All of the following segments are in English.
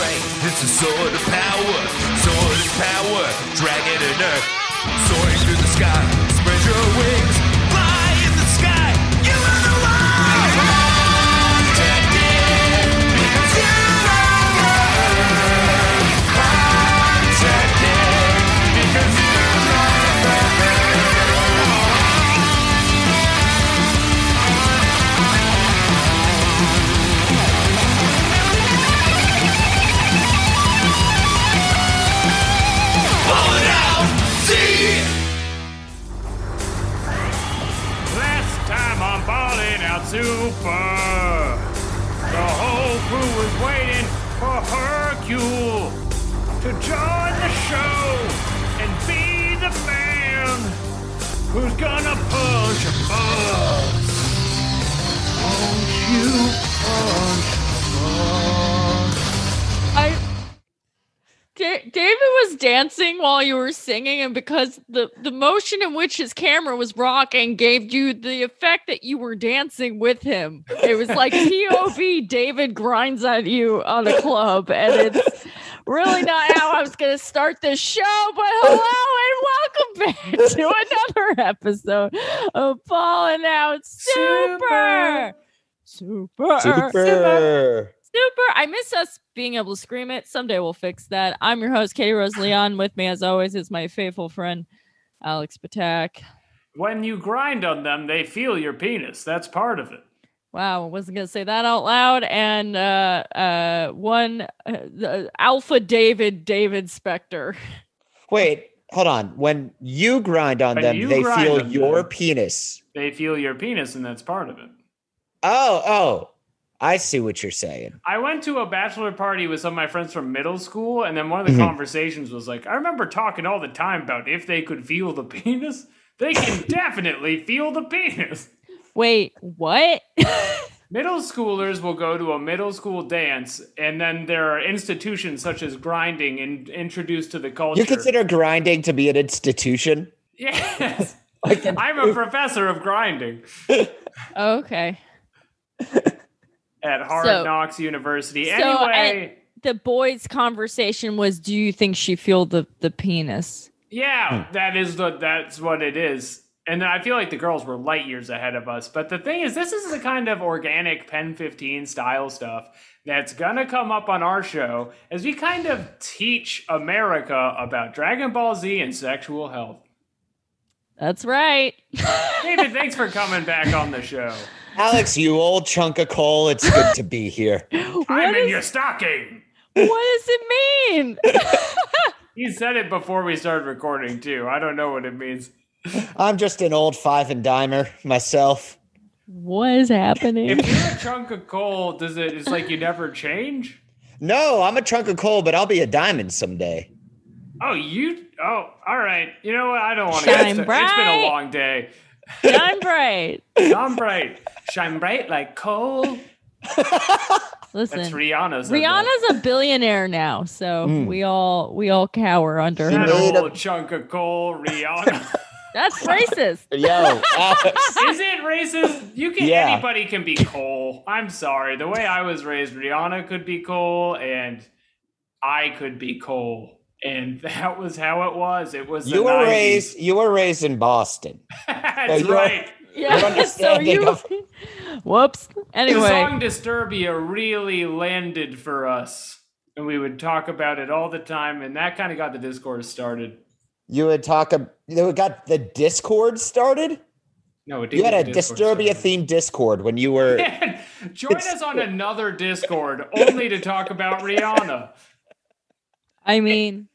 It's a sword of power. Sword of power. Dragon and earth. Soaring through the sky. Spread your wings. Super, the whole crew was waiting for Hercule to join the show and be the man who's gonna push a bus. Won't you push David was dancing while you were singing, and because the the motion in which his camera was rocking gave you the effect that you were dancing with him. It was like POV. David grinds at you on a club, and it's really not how I was going to start this show. But hello and welcome back to another episode of Balling Out Super. Super. Super. Super. I miss us being able to scream it. Someday we'll fix that. I'm your host, Katie Rose Leon. With me, as always, is my faithful friend, Alex Patak. When you grind on them, they feel your penis. That's part of it. Wow, I wasn't going to say that out loud. And uh, uh, one, uh, the Alpha David, David Spector. Wait, hold on. When you grind on When them, they feel your them. penis. They feel your penis, and that's part of it. Oh, oh. I see what you're saying. I went to a bachelor party with some of my friends from middle school, and then one of the Mhm. conversations was like, I remember talking all the time about if they could feel the penis. They can definitely feel the penis. Wait, what? Middle schoolers will go to a middle school dance, and then there are institutions such as grinding and introduced to the culture. You consider grinding to be an institution? yes, Like an- I'm a professor of grinding okay. At Hard So- Knocks University. so anyway, The boys' conversation was Do you think she feel the, the penis? Yeah, hmm. that is the that's what it is. And I feel like the girls were light years ahead of us. But the thing is, this is the kind of organic Pen 15 style stuff that's gonna come up on our show as we kind of teach America about Dragon Ball Z and sexual health. That's right. David, thanks for coming back on the show. Alex, you old chunk of coal, it's good to be here. I'm What in your stocking. what does it mean? He said it before we started recording too. I don't know what it means. I'm just an old five and dimer myself. what is happening? If you're a chunk of coal, does it? It's like you never change. No, I'm a chunk of coal, but I'll be a diamond someday. Oh, you? Oh, all right. You know what? I don't want to Shine get. It's been a long day. Shine bright. Shine bright. Shine bright like coal. Listen, That's Rihanna. said that. Rihanna's a billionaire now, so Mm. we all we all cower under She her. That a- old chunk of coal, Rihanna. That's racist. Yo, Alex. Is it racist? You can. Yeah. Anybody can be coal. I'm sorry. The way I was raised, Rihanna could be coal, and I could be coal, and that was how it was. It was. The You were 90s. raised you were raised in Boston. That's you're- right. Yeah. So you. of- Whoops. The Anyway, song Disturbia really landed for us, and we would talk about it all the time, and that kind of got the discord started. You would talk ab- you got the Discord started? No, it didn't You had a get the discourse Disturbia started. themed Discord when you were Man, join It's- us on another Discord only to talk about Rihanna. I mean,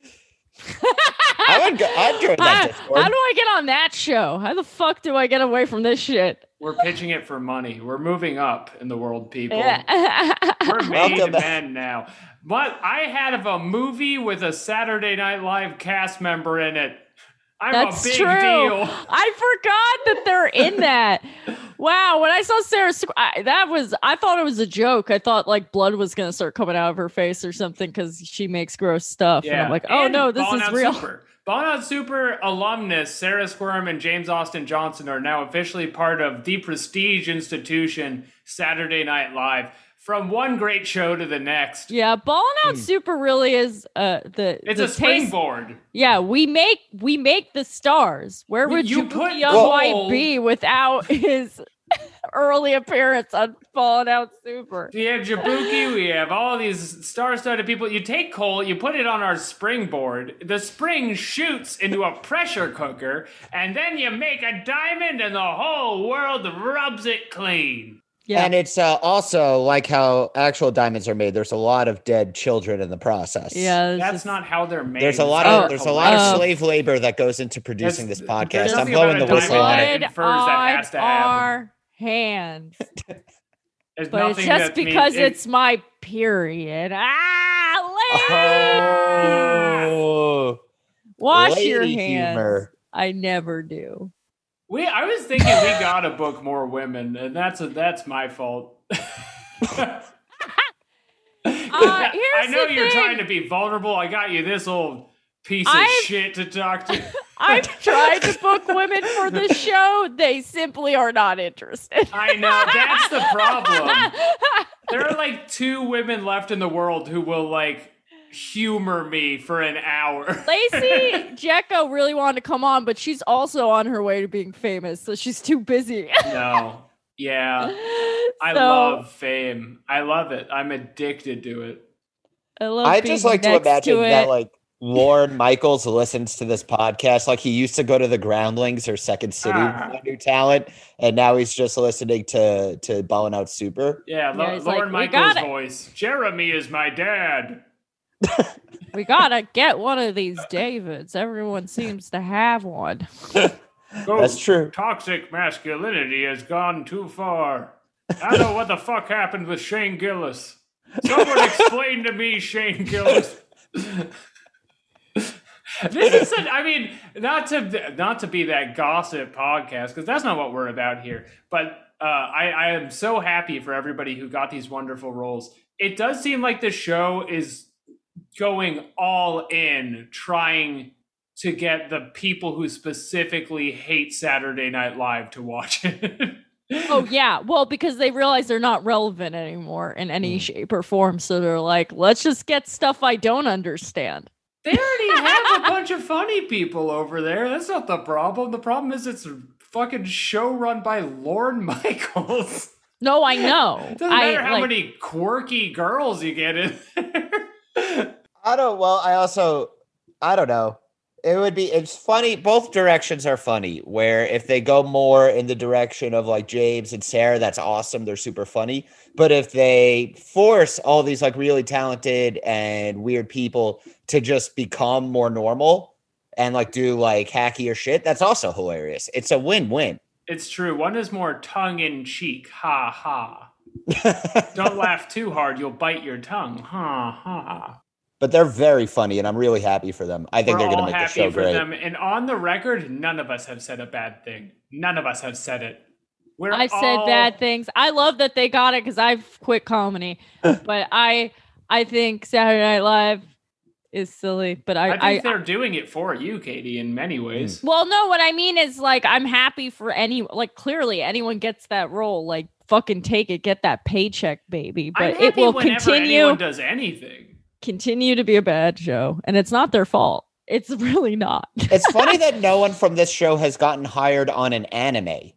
I would go I'd join how, that Discord. how do I get on that show? How the fuck do I get away from this shit? We're pitching it for money. We're moving up in the world, people. Yeah. We're made Welcome men now. But I had of a movie with a Saturday Night Live cast member in it. I'm That's a big true. deal. I forgot that they're in that. Wow, when I saw Sarah, I, that was I thought it was a joke. I thought like blood was gonna start coming out of her face or something because she makes gross stuff. And I'm like, oh And no, this is real. Super. Out Super alumnus Sarah Squirm and James Austin Johnson are now officially part of the prestige institution Saturday Night Live. From one great show to the next. Yeah, balling out Hmm. super really is uh the It's the a taste- springboard. Yeah, we make we make the stars. Where would you you put put Young Cole- White be without his early appearance on Balling Out Super? We have Jabuki, we have all these star-studded people. You take coal, you put it on our springboard. The spring shoots into a pressure cooker, and then you make a diamond, and the whole world rubs it clean. Yeah, And it's uh, also like how actual diamonds are made. There's a lot of dead children in the process. yeah. That's just- not how they're made. There's a lot Oh. of there's a lot Oh. of slave labor that goes into producing That's- this podcast. I'm blowing the whistle on it. that that has happen. our hands, There's but it's just that means- because it- it's my period. Ah, lady! Oh, Wash your hands. humor. I never do. We, I was thinking we gotta book more women, and that's a, that's my fault. Uh, I know the you're thing. trying to be vulnerable. I got you this old piece of I've- shit to talk to. I've tried to book women for this show. They simply are not interested. I know that's the problem. There are like two women left in the world who will like humor me for an hour. Lacey Jecko really wanted to come on, but she's also on her way to being famous, so she's too busy. no, yeah, I So, love fame. I love it. I'm addicted to it. I love. I just like to next imagine that like Lorne Michaels listens to this podcast. Like he used to go to the Groundlings or Second City Ah. new talent, and now he's just listening to to Ballin' Out Super. Yeah, Lo- Yeah, he's like, Lorne "We Michaels' got it." voice. Jeremy is my dad. we gotta get one of these Davids. Everyone seems to have one. Oh, That's true. Toxic masculinity has gone too far. I don't know what the fuck happened with Shane Gillis. Someone explain to me, Shane Gillis. this is, a, I mean, not to not to be that gossip podcast because that's not what we're about here. But uh, I, I am so happy for everybody who got these wonderful roles. It does seem like the show is going all in, trying to get the people who specifically hate Saturday Night Live to watch it. Oh yeah, well because they realize they're not relevant anymore in any Mm. shape or form, so they're like, let's just get stuff I don't understand. They already have a bunch of funny people over there. That's not the problem. The problem is it's a fucking show run by Lorne Michaels. No, I know. Doesn't I matter how like, many quirky girls you get in there. I don't. Well, I also I don't know. It would be. It's funny. Both directions are funny. Where if they go more in the direction of like James and Sarah, that's awesome. They're super funny. But if they force all these like really talented and weird people to just become more normal and like do like hackier shit, that's also hilarious. It's a win-win. it's true. One is more tongue in cheek. Ha ha. Don't laugh too hard. You'll bite your tongue. Ha ha. But they're very funny, and I'm really happy for them. I think We're they're going to make the happy show for great. them. And on the record, none of us have said a bad thing. None of us have said it. We're I said all- bad things. I love that they got it because I've quit comedy, but I I think Saturday Night Live is silly. But I I I, think they're doing it for you, Katie, in many hmm. ways. well, no, what I mean is like I'm happy for any like clearly anyone gets that role, like fucking take it, get that paycheck, baby. I'm But it will whenever continue anyone does anything. Continue to be a bad show, and it's not their fault. It's really not. it's funny that no one from this show has gotten hired on an anime.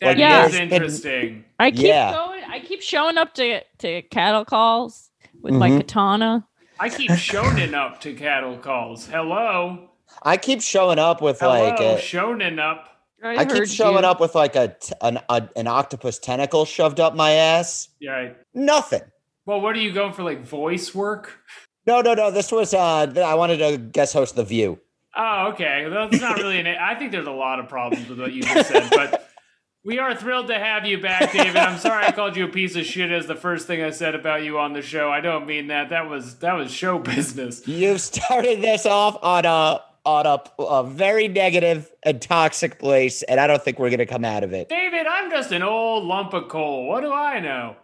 That is Yeah. there's been- interesting. I keep Yeah. going. I keep showing up to to cattle calls with my Mhm. katana. I keep showing up to cattle calls. Hello, I keep showing up with hello, like a, shonen up. I keep showing you. up with like a t- an a, an octopus tentacle shoved up my ass. Yeah. Nothing. Well, what are you going for? Like voice work? No, no, no. This was uh I wanted to guest host The View. Oh, okay. That's not really an. I think there's a lot of problems with what you just said, but we are thrilled to have you back, David. I'm sorry I called you a piece of shit as the first thing I said about you on the show. I don't mean that. That was that was show business. You started this off on a on a, a very negative and toxic place, and I don't think we're gonna come out of it. David, I'm just an old lump of coal. What do I know?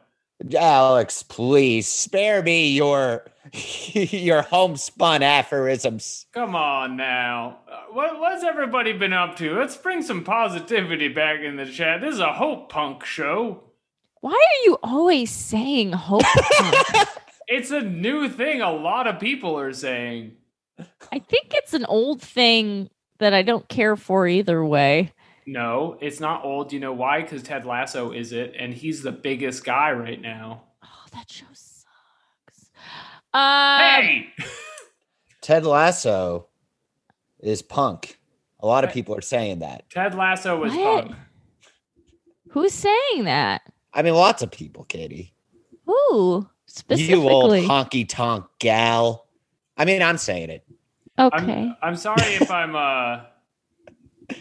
Alex, please spare me your your homespun aphorisms. Come on now. What, what's everybody been up to? Let's bring some positivity back in the chat. This is a hope punk show. Why are you always saying hope? punk? It's a new thing a lot of people are saying. I think it's an old thing that I don't care for either way. No, it's not old. You know why? Because Ted Lasso is it, and he's the biggest guy right now. Oh, that show sucks. Um, Hey! Ted Lasso is punk. A lot of people are saying that. Ted Lasso was What? punk. who's saying that? I mean, lots of people, Katie. Who You old honky tonk gal. I mean, I'm saying it. okay. I'm, I'm sorry if I'm uh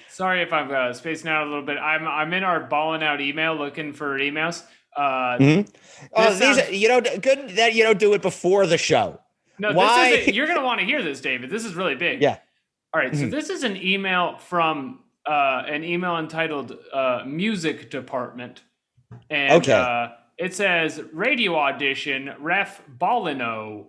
sorry if I'm uh, spacing out a little bit. I'm I'm in our balling out email looking for emails. Uh Mhm. Oh, these sounds- you know, good that you don't do it before the show. no, Why- this is you're gonna want to hear this, David. This is really big. Yeah. All right, so Mhm. this is an email from uh an email entitled uh Music Department. And Okay. uh it says radio audition ref Ballino.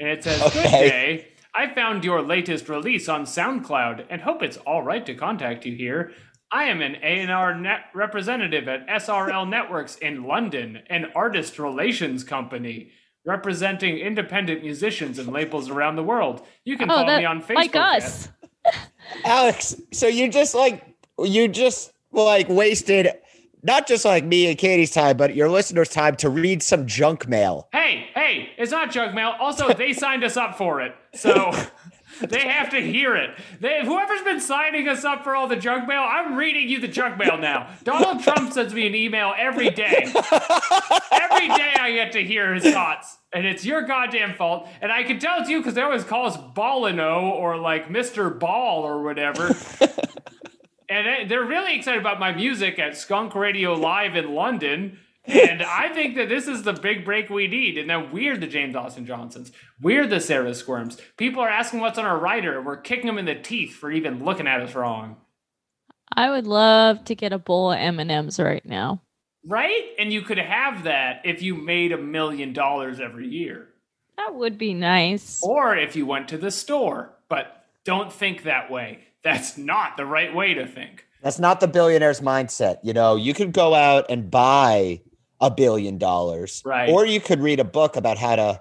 And it says, Good day. I found your latest release on SoundCloud and hope it's all right to contact you here. I am an A&R net representative at SRL Networks in London, an artist relations company representing independent musicians and labels around the world. You can oh, follow that me on Facebook. like us. Alex, so you just like you just like wasted not just like me and Katie's time, but your listeners' time to read some junk mail. Hey, hey, it's not junk mail. Also, they signed us up for it. So they have to hear it. They, whoever's been signing us up for all the junk mail, I'm reading you the junk mail now. Donald Trump sends me an email every day. Every day I get to hear his thoughts. And it's your goddamn fault. And I can tell it's you because they always call us Ballino or like Mr. Ball or whatever. and they- they're really excited about my music at Skunk Radio Live in London. And I think that this is the big break we need. And then we're the James Austin Johnsons. We're the Sarah Squirms. People are asking what's on our writer. We're kicking them in the teeth for even looking at us wrong. I would love to get a bowl of M and M's right now. Right? And you could have that if you made a million dollars every year. That would be nice. Or if you went to the store. But don't think that way. That's not the right way to think. That's not the billionaire's mindset. You know, you could go out and buy a billion dollars, Right. Or you could read a book about how to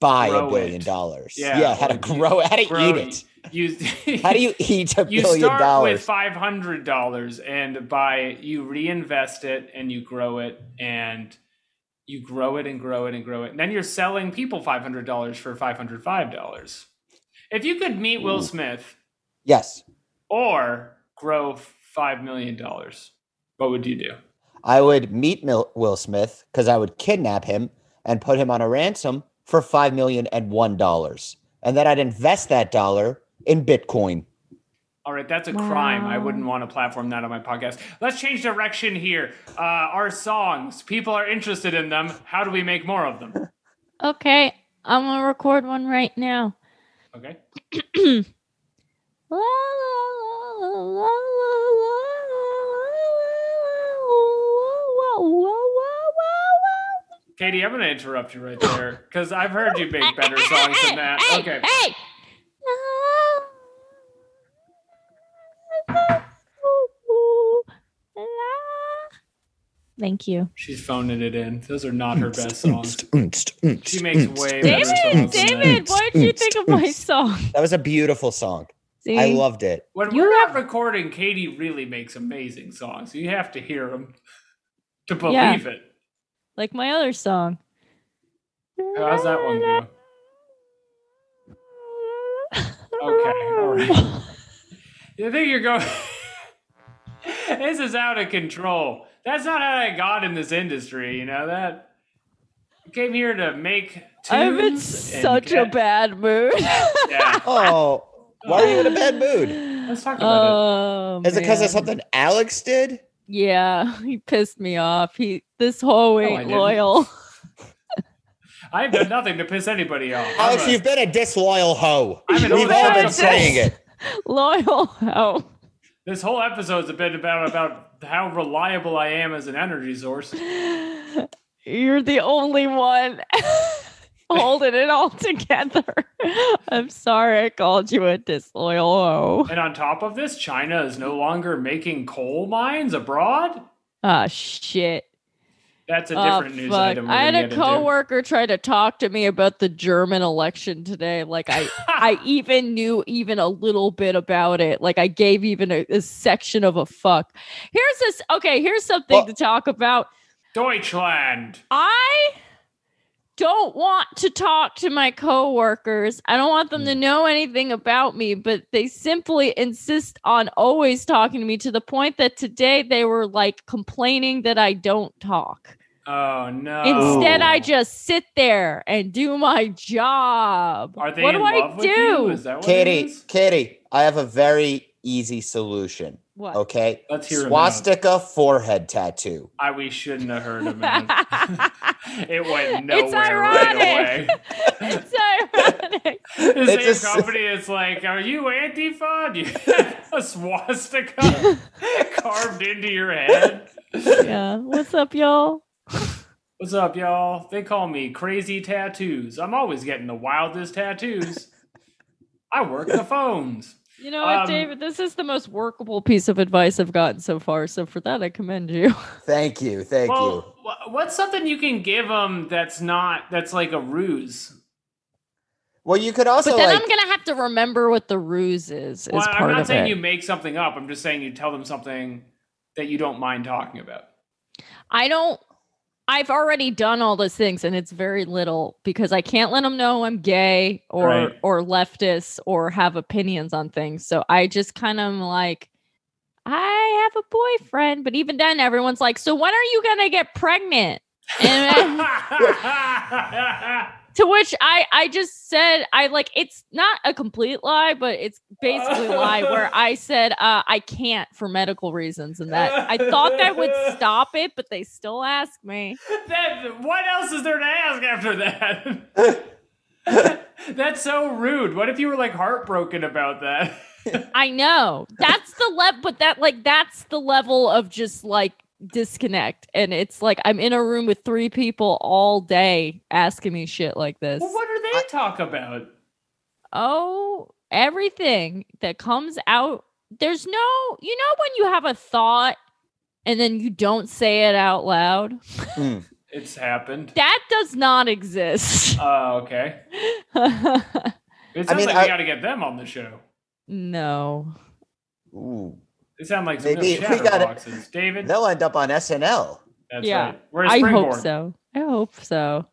buy Grow a billion it. dollars. Yeah, how to grow, how to Grow- eat it. You, How do you eat a you billion start dollars? with five hundred dollars and by you reinvest it and you grow it and you grow it and grow it and grow it and then you're selling people five hundred dollars for five hundred five dollars if you could meet will Ooh. smith yes, or grow five million dollars. What would you do? I would meet Mil- Will Smith because I would kidnap him and put him on a ransom for five million and one dollars, and then I'd invest that dollar in Bitcoin. all right that's a crime. I wouldn't want to platform that on my podcast. Let's change direction here. Uh, our songs. People are interested in them. How do we make more of them? Okay, I'm gonna record one right now. okay Katie, I'm going to interrupt you right there because I've heard you make better songs than that. Okay. Hey. Thank you. She's phoning it in. Those are not her best songs. She makes way better David, songs than that. David, what did you think of my song? That was a beautiful song. See? I loved it. When You we're have- not recording, Katie really makes amazing songs. You have to hear them to believe Yeah. it. like my other song. How's that one go? Okay, all right. You think you're going. this is out of control. That's not how I got in this industry, you know that? I came here to make tunes. I'm in and such a bad mood. Yeah. Oh, why are you in a bad mood? Let's talk about Oh, Is it because of something Alex did? Yeah, he pissed me off. He this whole I ain't didn't. loyal. I've done nothing to piss anybody off. Alex, a- you've been a disloyal hoe. I'm an We've all been saying it. loyal. hoe. this whole episode's been about about how reliable I am as an energy source. You're the only one holding it all together. I'm sorry I called you a disloyal hoe. And on top of this, China is no longer making coal mines abroad. Ah, shit. That's a Oh, different news fuck. item. I had a get into. coworker try to talk to me about the German election today. Like I, I even knew even a little bit about it. Like I gave even a, a section of a fuck. Here's this. Okay, here's something Well- to talk about. Deutschland. I don't want to talk to my coworkers. I don't want them to hmm. know anything about me, but they simply insist on always talking to me to the point that today they were like complaining that I don't talk. Oh no. Instead, I just sit there and do my job. Are they what in do I love with do? you? Is that what Katie, is? Katie, I have a very easy solution. What? Okay. Let's hear it out. Swastika forehead tattoo. I we shouldn't have heard him. It went nowhere It's right away. ironic. it's ironic. The It's same a s- company. It's like, are you Antifa? You a swastika carved into your head. Yeah. What's up, y'all? What's up, y'all? They call me Crazy Tattoos. I'm always getting the wildest tattoos. I work the phones. You know what, Um, David? This is the most workable piece of advice I've gotten so far. So for that, I commend you. Thank you. Thank you. Well, wh- what's something you can give them that's not that's like a ruse? Well, you could also But then like I'm gonna have to remember what the ruse is. Is Well, part I'm not of saying it. you make something up. I'm just saying you tell them something that you don't mind talking about. I don't. I've already done all those things, and it's very little because I can't let them know I'm gay or Right. or leftist or have opinions on things. So I just kind of like, I have a boyfriend, but even then, everyone's like, "So when are you gonna get pregnant?" And to which I I just said I like it's not a complete lie, but it's basically a lie where I said uh, I can't for medical reasons, and that I thought that would stop it, but they still ask me. that, what else is there to ask after that? That's so rude. What if you were like heartbroken about that? I know that's the level, but that like that's the level of just like disconnect, and it's like I'm in a room with three people all day asking me shit like this. well, what do they talk about? Oh, everything that comes out. There's no, you know, when you have a thought and then you don't say it out loud, mm, It's happened. that does not exist. Oh, okay. It sounds mean, like I- we got to get them on the show. no. ooh, They sound like some Maybe real we gotta- chatterboxes. David, they'll end up on SNL. that's Yeah, right. We're a I hope so. I hope so.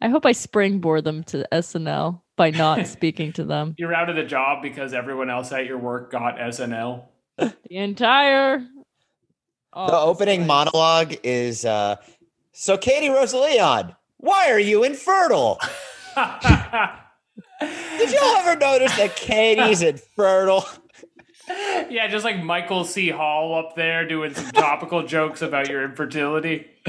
I hope I springboard them to SNL by not speaking to them. You're out of the job because everyone else at your work got SNL. The entire The opening place. monologue is uh so Katie Rosaleon, why are you infertile? Did y'all ever notice that Katie's infertile? yeah, just like Michael C. Hall up there doing some topical jokes about your infertility.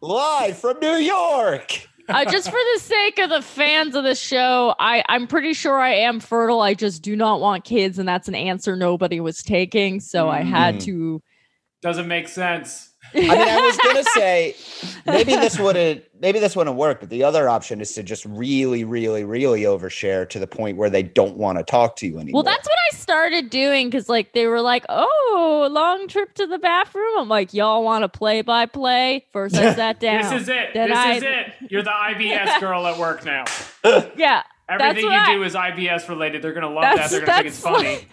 Live from New York. uh, just for the sake of the fans of the show, I, I'm pretty sure I am fertile. I just do not want kids, and that's an answer nobody was taking. So I had Mm. to. Doesn't make sense. I mean, I was gonna say maybe this wouldn't maybe this wouldn't work, but the other option is to just really, really, really overshare to the point where they don't want to talk to you anymore. Well, that's what I started doing because, like, they were like, "Oh, long trip to the bathroom." I'm like, "Y'all want to play by play?" First, I sat down. This is it. Then this I- is it. You're the IBS girl at work now. Yeah, Everything you what I- do is IBS related. They're gonna love That's- that. They're gonna think it's that's funny.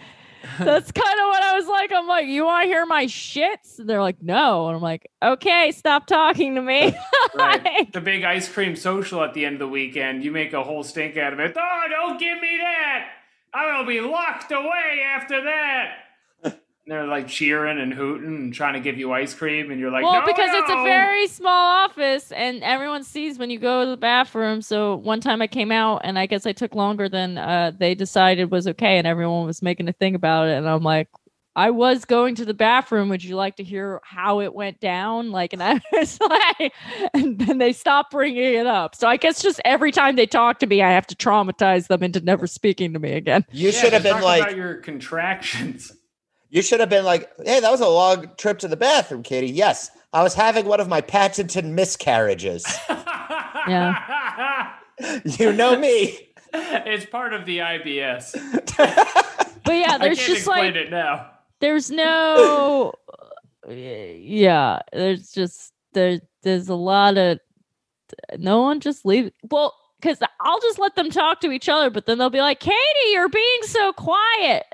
That's kind of what I was like. I'm like, "You want to hear my shits?" And they're like, "No," and I'm like, "Okay, stop talking to me." Right. Like, The big ice cream social at the end of the weekend. You make a whole stink out of it. Oh, don't give me that. I will be locked away after that. And they're like cheering and hooting and trying to give you ice cream, and you're like, well, no, because it's a very small office and everyone sees when you go to the bathroom. So one time I came out and I guess I took longer than uh, they decided was okay, and everyone was making a thing about it. And I'm like, I was going to the bathroom. Would you like to hear how it went down? Like, and I was like, and then they stopped bringing it up. So I guess just every time they talk to me, I have to traumatize them into never speaking to me again. you Yeah, should have been like about your contractions. You should have been like, hey, that was a long trip to the bathroom, Katie. Yes. I was having one of my patented miscarriages. yeah. you know me. it's part of the IBS. But yeah, I there's can't just explain like it now. there's no yeah there's just there there's a lot of no one just leave well because I'll just let them talk to each other, but then they'll be like, Katie, you're being so quiet.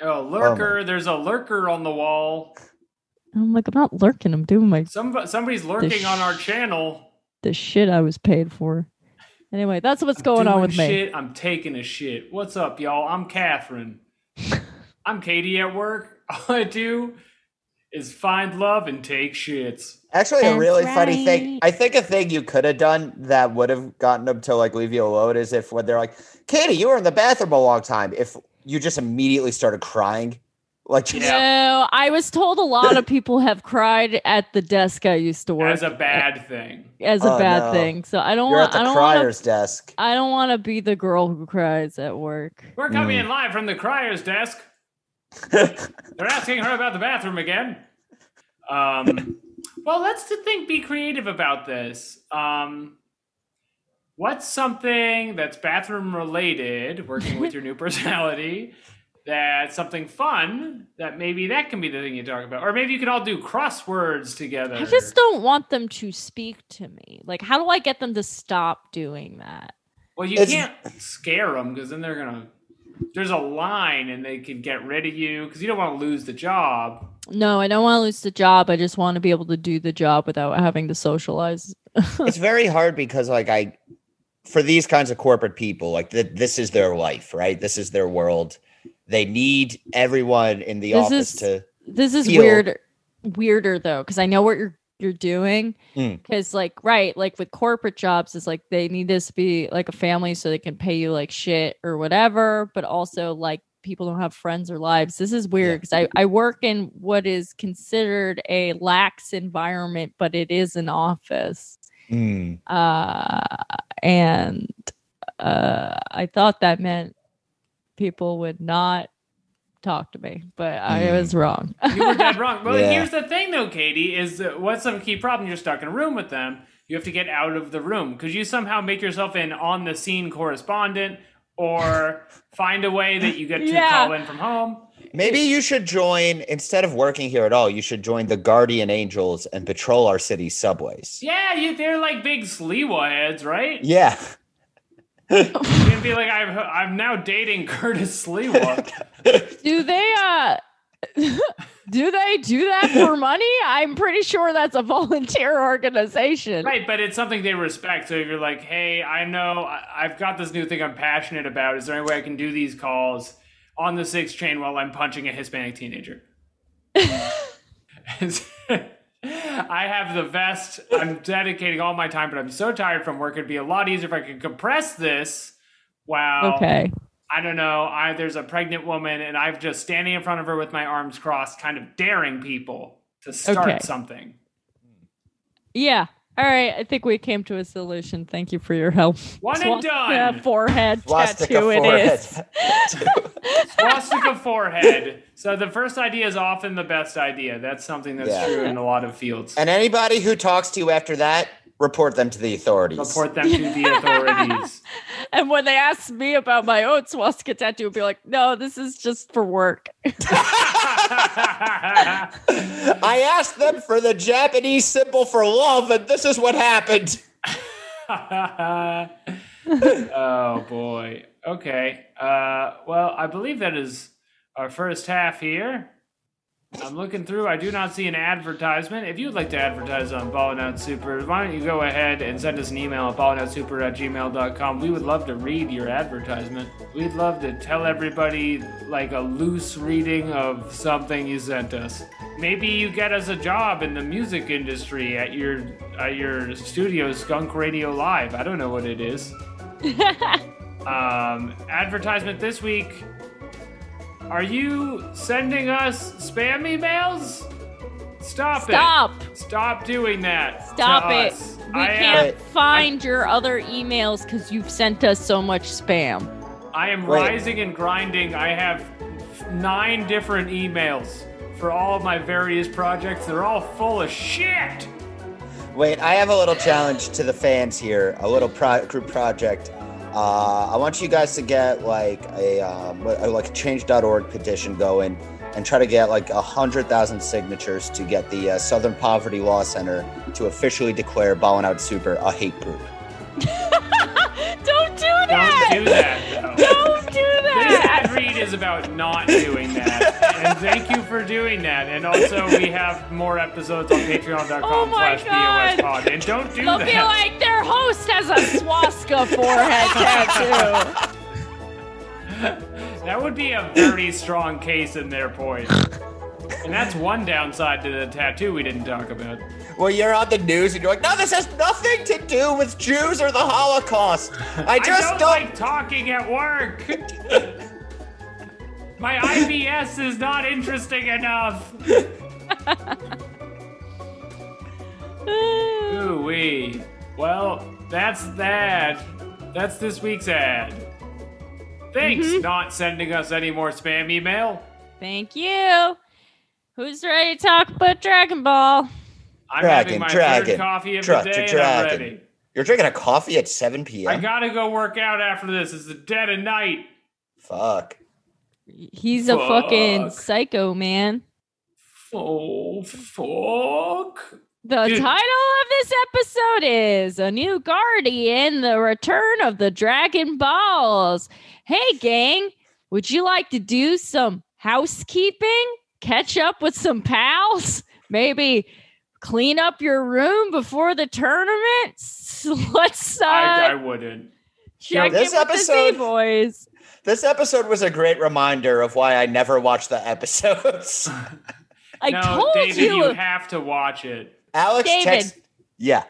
Oh, lurker! There's a lurker on the wall. I'm like, I'm not lurking. I'm doing my Some somebody's lurking on our channel. the shit I was paid for. Anyway, that's what's going on Doing with me. I'm taking a shit. What's up, y'all? I'm Catherine. I'm Katie at work. All I do is find love and take shits. Actually, a That's really funny thing. I think a thing you could have done that would have gotten them to like leave you alone is if when they're like, "Katie, you were in the bathroom a long time." If you just immediately started crying, like just, No, I was told a lot of people have cried at the desk I used to work As a bad thing. as a Oh, bad no. thing. So I don't you're want. at the I don't want crier's to. desk. I don't want to be the girl who cries at work. We're coming in live from the crier's desk. They're asking her about the bathroom again. Um, well, let's to think, be creative about this. Um, what's something that's bathroom related, working with your new personality, that's something fun that maybe that can be the thing you talk about? Or maybe you can all do crosswords together. I just don't want them to speak to me. Like, how do I get them to stop doing that? Well, you It's- can't scare them because then they're gonna. There's a line and they can get rid of you because you don't want to lose the job. No, I don't want to lose the job. I just want to be able to do the job without having to socialize. it's very hard because like I, for these kinds of corporate people, like th- this is their life, right? This is their world. They need everyone in the This office is- to. This is feel- weird, weirder though, because I know what you're you're doing. Mm. Because like, right, like with corporate jobs, it's like they need this to be like a family so they can pay you like shit or whatever. But also like people don't have friends or lives. This is weird because I I work in what is considered a lax environment, but it is an office. Mm. uh, and uh, I thought that meant people would not talk to me, but I Hmm. was wrong. You were dead wrong. Well, Yeah. here's the thing, though, Katie, is what's the key problem? You're stuck in a room with them. You have to get out of the room. Could you somehow make yourself an on the scene correspondent or find a way that you get to Yeah. call in from home? Maybe you should join instead of working here at all. You should join the Guardian Angels and patrol our city's subways. Yeah, you, they're like big Sliwa heads, right? Yeah. You can be like, I'm, I'm now dating Curtis Sliwa. do they? uh Do they do that for money? I'm pretty sure that's a volunteer organization. right, but it's something they respect. So if you're like, hey, I know I, I've got this new thing I'm passionate about. Is there any way I can do these calls on the six chain while I'm punching a Hispanic teenager? I have the vest. I'm dedicating all my time, but I'm so tired from work. It'd be a lot easier if I could compress this. Wow. Okay. I don't know. I there's a pregnant woman, and I'm just standing in front of her with my arms crossed, kind of daring people to start Okay. something. Yeah. All right. I think we came to a solution. Thank you for your help. One and Swastika done. Forehead Swastika tattoo. It forehead. is. Swastika forehead. So the first idea is often the best idea. That's something that's Yeah. true in a lot of fields. and anybody who talks to you after that, report them to the authorities. Report them to the authorities. And when they ask me about my own swastika tattoo, I'll be like, no, this is just for work. I asked them for the Japanese symbol for love, and this is what happened. oh boy. Okay. Uh, well, I believe that is our first half here. I'm looking through. I do not see an advertisement. If you would like to advertise on Ballin' Out Super, why don't you go ahead and send us an email at ballingoutsuper at gmail.com. We would love to read your advertisement. We'd love to tell everybody like a loose reading of something you sent us. Maybe you get us a job in the music industry at your at your studio, Skunk Radio Live. I don't know what it is. Um, advertisement this week. Are you sending us spam emails? Stop, Stop. it. Stop Stop doing that. Stop to it. us. We I can't Am, find your other emails because you've sent us so much spam. I am Wait. rising and grinding. I have nine different emails for all of my various projects. They're all full of shit. Wait, I have a little challenge to the fans here, a little pro- group project. Uh, I want you guys to get like a um, like a change.org petition going and try to get like a hundred thousand signatures to get the uh, Southern Poverty Law Center to officially declare Ballin' Out Super a hate group. Don't do Don't that. do that, though. Don't do This that. Ad read is about not doing that. And thank you for doing that. And also, we have more episodes on patreon.com Oh my slash God. BOS. And don't do that. They'll that. be like their host has a swastika forehead tattoo. that would be a very strong case in their point. And that's one downside to the tattoo we didn't talk about. Well, you're on the news and you're like, no, this has nothing to do with Jews or the Holocaust. I just I don't, don't. like talking at work. My IBS is not interesting enough. Ooh wee. Well, that's that. That's this week's ad. Thanks, Mm-hmm. not sending us any more spam email. Thank you. Who's ready to talk about Dragon Ball? I'm Dragon, having my dragon, third coffee of dra- the day, dra- and I'm dragon. ready. You're drinking a coffee at 7 p.m. I gotta go work out after this. It's the dead of night. Fuck. He's a fucking psycho man. Oh fuck! The Dude. title of this episode is A New Guardian, The Return of the Dragon Balls. Hey, gang, would you like to do some housekeeping? Catch up with some pals? Maybe clean up your room before the tournament? Let's uh, I, I wouldn't. check This in with the episode- Z-Boys. This episode was a great reminder of why I never watch the episodes. I no, told David, you. you have to watch it. Alex David. text. Yeah.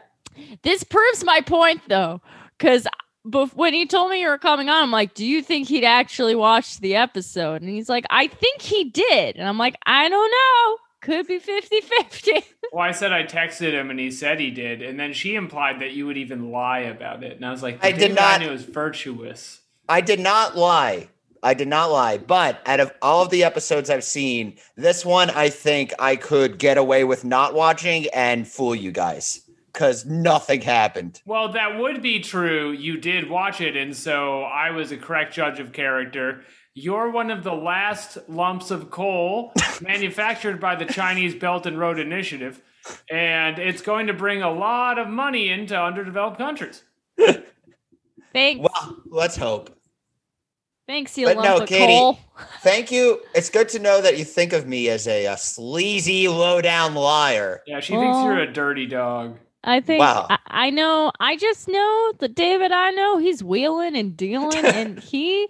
This proves my point, though, because when he told me you were coming on, I'm like, "Do you think he'd actually watch the episode?" And he's like, "I think he did." And I'm like, "I don't know. Could be 50-50. Well, I said I texted him and he said he did, and then she implied that you would even lie about it, and I was like, I did not- I knew was virtuous. I did not lie. I did not lie. But out of all of the episodes I've seen, this one I think I could get away with not watching and fool you guys because nothing happened. Well, that would be true. You did watch it, and so I was a correct judge of character. You're one of the last lumps of coal manufactured by the Chinese Belt and Road Initiative, and it's going to bring a lot of money into underdeveloped countries. Thanks, Well, let's hope. thanks, you but lump no, of Katie, coal. Thank you. It's good to know that you think of me as a, a sleazy, low down liar. Yeah, she thinks you're a oh. dirty dog. I think Wow. I, I know. I just know that David. I know he's wheeling and dealing, and he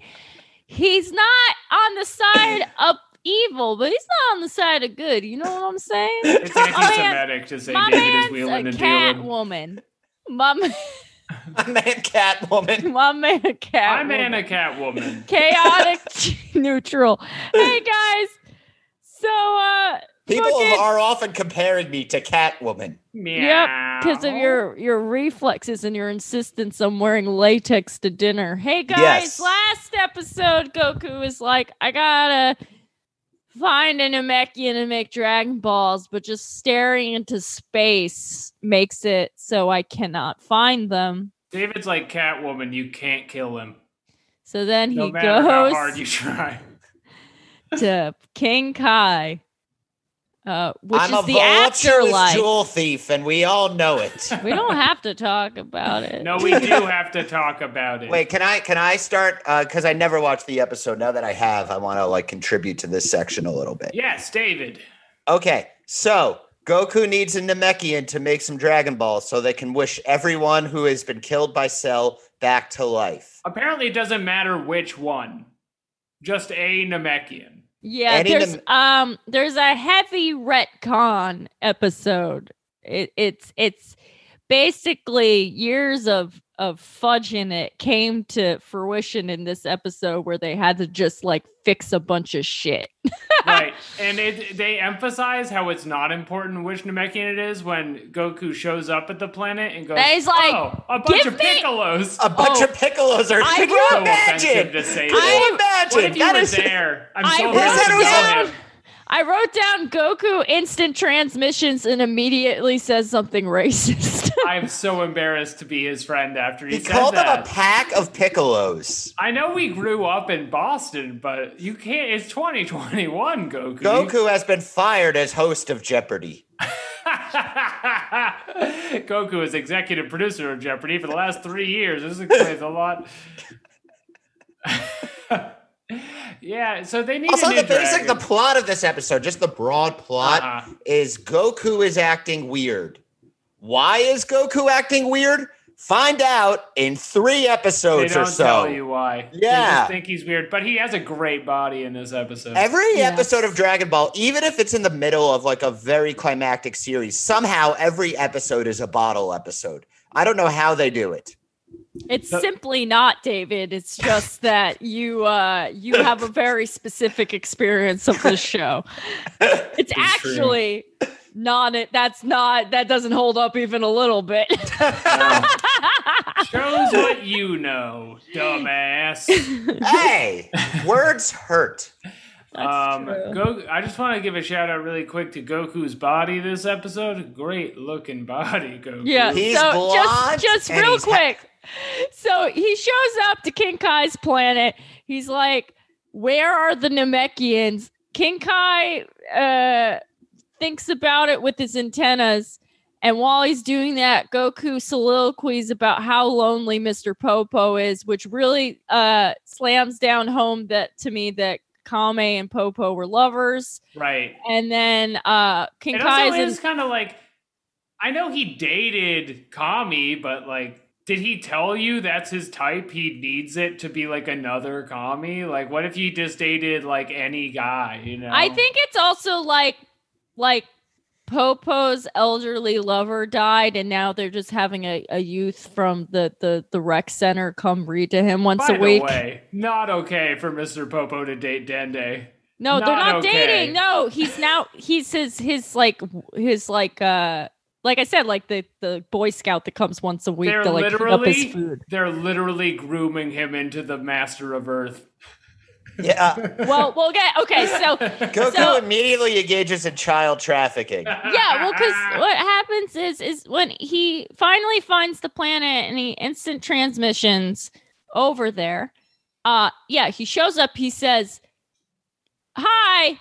he's not on the side of evil, but he's not on the side of good. You know what I'm saying? It's My man- anti-Semitic to say My David is wheeling a and cat dealing. woman. My man, A man cat woman. my man, a cat. I'm cat woman. Chaotic neutral. Hey guys. So uh People fucking- are often comparing me to Catwoman. Meow. because of your your reflexes and your insistence on wearing latex to dinner. Hey guys, Yes. last episode Goku is like, I gotta find a Namekian and make Dragon Balls, but just staring into space makes it so I cannot find them. David's like Catwoman. You can't kill him, So then he no matter how goes hard you try. to King Kai, uh, which I'm is a the afterlife. jewel thief, and we all know it. We don't have to talk about it. No, we do have to talk about it. Wait, can I can I start? Because I never watched the episode. Now that I have, I want to like contribute to this section a little bit. Yes, David. Okay, so Goku needs a Namekian to make some Dragon Balls so they can wish everyone who has been killed by Cell back to life. Apparently, it doesn't matter which one. Just a Namekian. Yeah, there's um there's a heavy retcon episode. It, it's it's basically years of of fudging it came to fruition in this episode where they had to just like fix a bunch of shit. right. And it, they emphasize how it's not important which Namekian it is when Goku shows up at the planet and goes, And he's like, oh, a bunch "Give of me-" piccolos. A bunch Oh, of Piccolos are. I Can so offensive imagine? to say Can that. you imagine? what if you That were is- there? I'm I so wrote down- him. I wrote down Goku instant transmissions and immediately says something racist. I'm so embarrassed to be his friend after he, He said called them a that. pack of piccolos. I know we grew up in Boston, but you can't. It's 2021, Goku. Goku has been fired as host of Jeopardy. Goku is executive producer of Jeopardy for the last three years. This explains a lot. yeah, so they need Also, the basic, the plot of this episode, just the broad plot, Uh-huh. is Goku is acting weird. Why is Goku acting weird? Find out in three episodes They don't or so. tell you why. They Yeah. just think he's weird, but he has a great body in this episode. Every Yes. episode of Dragon Ball, even if it's in the middle of like a very climactic series, somehow every episode is a bottle episode. I don't know how they do it. It's So- simply not, David. It's just that you uh you have a very specific experience of this show. It's true. actually not it. That's not that doesn't hold up even a little bit. Shows what you know, dumbass. hey, words hurt. um, true. Go. I just want to give a shout out really quick to Goku's body this episode. Great looking body, Goku. Yeah. He's so blonde just just real he's ha- quick. so he shows up to King Kai's planet. He's like, "Where are the Namekians?" King Kai uh, thinks about it with his antennas. And while he's doing that, Goku soliloquies about how lonely Mr. Popo is, which really uh, slams down home that to me that Kami and Popo were lovers. Right. And then uh, King It Kai also is kind of like, I know he dated Kami, but like, did he tell you that's his type? He needs it to be like another Kami. Like, what if he just dated like any guy? You know? I think it's also like like Popo's elderly lover died, and now they're just having a, a youth from the, the the rec center come read to him once By a week. way, not okay for Mr. Popo to date Dende. no, they're not not okay. dating. No, he's now he's his his like his like uh like I said, like the the Boy Scout that comes once a week They're to like pick up his literally, food. they're literally grooming him into the Master of Earth. Yeah. Well, we'll get okay. So Goku So- immediately engages in child trafficking. yeah well because what happens is is when he finally finds the planet and he instant transmissions over there uh yeah he shows up he says hi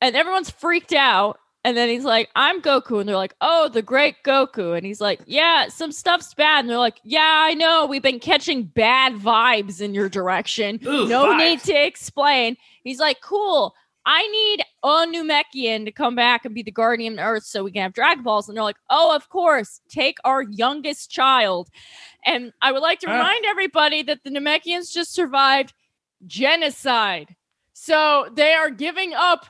and everyone's freaked out and then he's like i'm goku and they're like oh the great goku and he's like yeah some stuff's bad and they're like yeah i know we've been catching bad vibes in your direction Ooh, no vibes. need to explain he's like cool I need a Namekian to come back and be the guardian of Earth so we can have Dragon Balls. And they're like, oh, of course, take our youngest child. And I would like to Ah. remind everybody that the Namekians just survived genocide. So they are giving up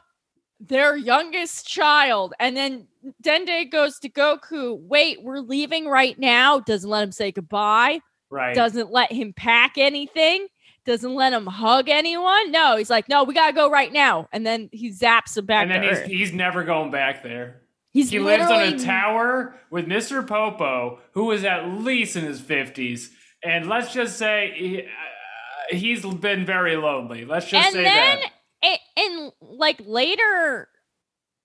their youngest child. And then Dende goes to Goku, wait, we're leaving right now. Doesn't let him say goodbye right. doesn't let him pack anything, doesn't let him hug anyone. No, he's like, no, we gotta go right now. And then he zaps him back and then to he's Earth. he's never going back there. He's He lives on a tower with Mr. Popo, who is at least in his 50s. And let's just say he, uh, he's been very lonely. Let's just And say then that. I- in like later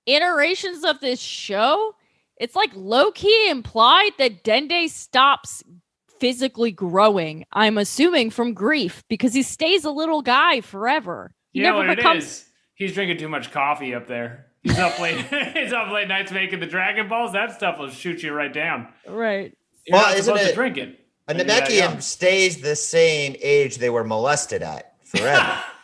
iterations of this show, it's like low key implied that Dende stops physically growing. I'm assuming from grief because he stays a little guy forever. He You know what becomes it is? He's drinking too much coffee up there. He's up late. he's up late nights making the Dragon Balls. That stuff will shoot you right down. right. You're Well, not isn't supposed to it- drink it. A when you're that young. Namekian stays the same age they were molested at forever.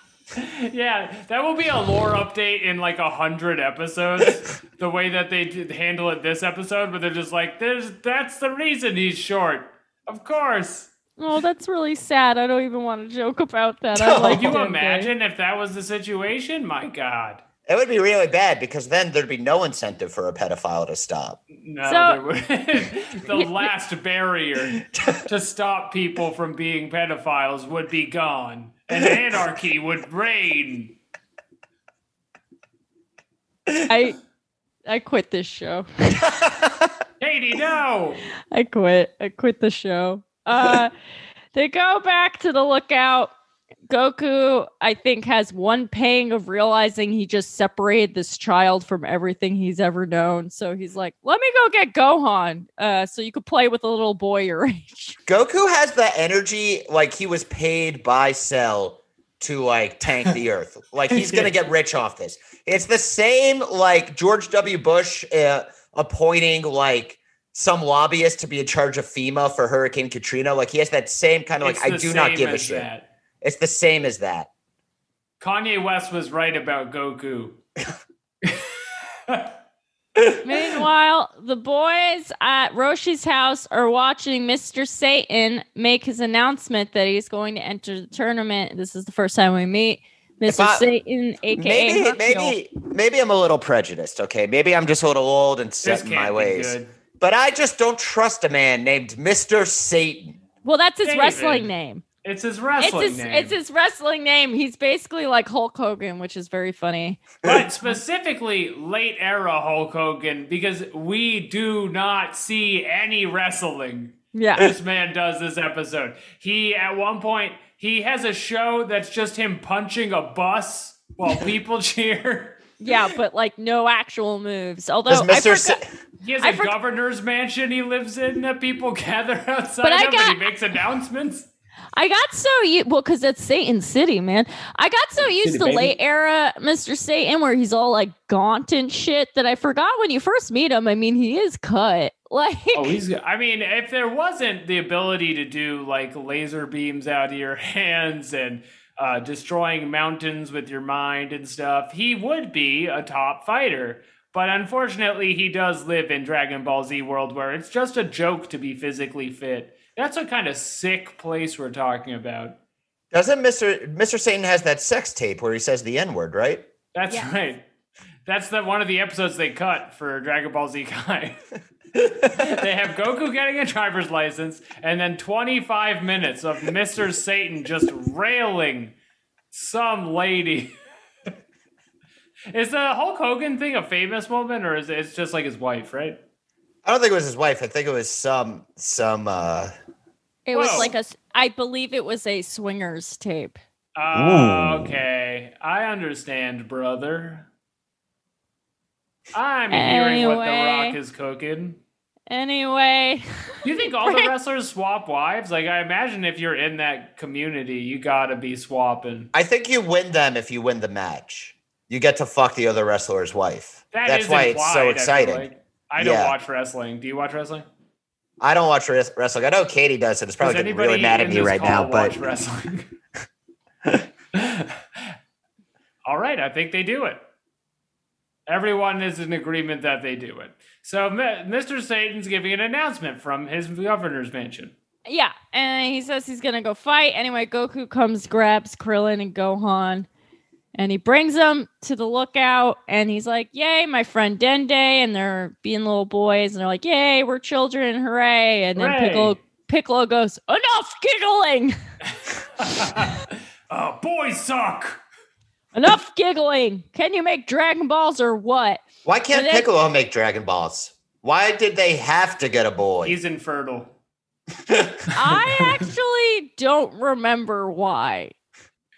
Yeah, that will be a lore update in like a hundred episodes. the way that they did handle it this episode, but they're just like, "There's that's the reason he's short." Of course. Oh, that's really sad. I don't even want to joke about that. I like Can you Dende. imagine if that was the situation? My God. it would be really bad because then there'd be no incentive for a pedophile to stop. No, So- there would, the last barrier to stop people from being pedophiles would be gone, and anarchy would reign. I I quit this show. Katie, no. I quit. I quit the show. Uh they go back to the lookout Goku, I think, has one pang of realizing he just separated this child from everything he's ever known. So he's like, let me go get Gohan uh, so you could play with a little boy your age. Goku has the energy like he was paid by Cell to like tank the earth. Like he's gonna get rich off this. It's the same like George W. Bush uh, appointing like some lobbyist to be in charge of FEMA for Hurricane Katrina. Like he has that same kind of like It's I do not give a shit. that. It's the same as that. Kanye West was right about Goku. Meanwhile, the boys at Roshi's house are watching Mr. Satan make his announcement that he's going to enter the tournament. This is the first time we meet Mr. I- Satan, aka Maybe Hercule. maybe maybe I'm a little prejudiced, okay? Maybe I'm just a little old and set in my ways. But I just don't trust a man named Mr. Satan. Well, that's his David. wrestling name. It's his It's wrestling his, name. it's his wrestling name. He's basically like Hulk Hogan, which is very funny. but specifically late era Hulk Hogan because we do not see any wrestling. Yeah. This man does this episode. He at one point he has a show that's just him punching a bus while people cheer. Yeah, but like no actual moves. Although Does I Mr. forgot- Sa- He has I a forg- governor's mansion he lives in that people gather outside But I of got- and he makes announcements. I got so u- well because that's Satan City, man. I got so used City, to baby. late era Mr. Satan where he's all like gaunt and shit that I forgot when you first meet him. I mean, he is cut. Like, Oh, he's. I mean, if there wasn't the ability to do like laser beams out of your hands and uh, destroying mountains with your mind and stuff, he would be a top fighter. But unfortunately, he does live in Dragon Ball Z world where it's just a joke to be physically fit. That's what kind of sick place we're talking about. Doesn't Mr. Mr. Satan has that sex tape where he says the N-word, right? That's Yes. right. That's the one of the episodes they cut for Dragon Ball Z Kai. they have Goku getting a driver's license, and then 25 minutes of Mr. Satan just railing some lady. is the Hulk Hogan thing a famous moment, or is it it's just like his wife, right? I don't think it was his wife. I think it was some some uh it was like a, I believe it was a swingers tape. Oh, okay. I understand, brother. I'm hearing what The Rock is cooking. Anyway, Do you think all the wrestlers swap wives? Like, I imagine if you're in that community, you gotta be swapping. I think you win them if you win the match. You get to fuck the other wrestler's wife. That That's is why it's so I feel exciting. like. I don't Yeah. watch wrestling. Do you watch wrestling? I don't watch wrestling. I know Katie does, and it's probably getting really mad at me right now. watch But wrestling. all right, I think they do it. Everyone is in agreement that they do it. So Mr. Satan's giving an announcement from his governor's mansion. yeah, and he says he's gonna go fight. Anyway, Goku comes, grabs Krillin and Gohan, and he brings them to the lookout. And he's like, "Yay, my friend Dende!" And they're being little boys, and they're like, "Yay, we're children, hooray!" And then Piccolo Piccolo goes, "Enough giggling, uh, boys suck. enough giggling. Can you make Dragon Balls or what?" why can't then- Piccolo make Dragon Balls? Why did they have to get a boy? He's infertile. I actually don't remember why.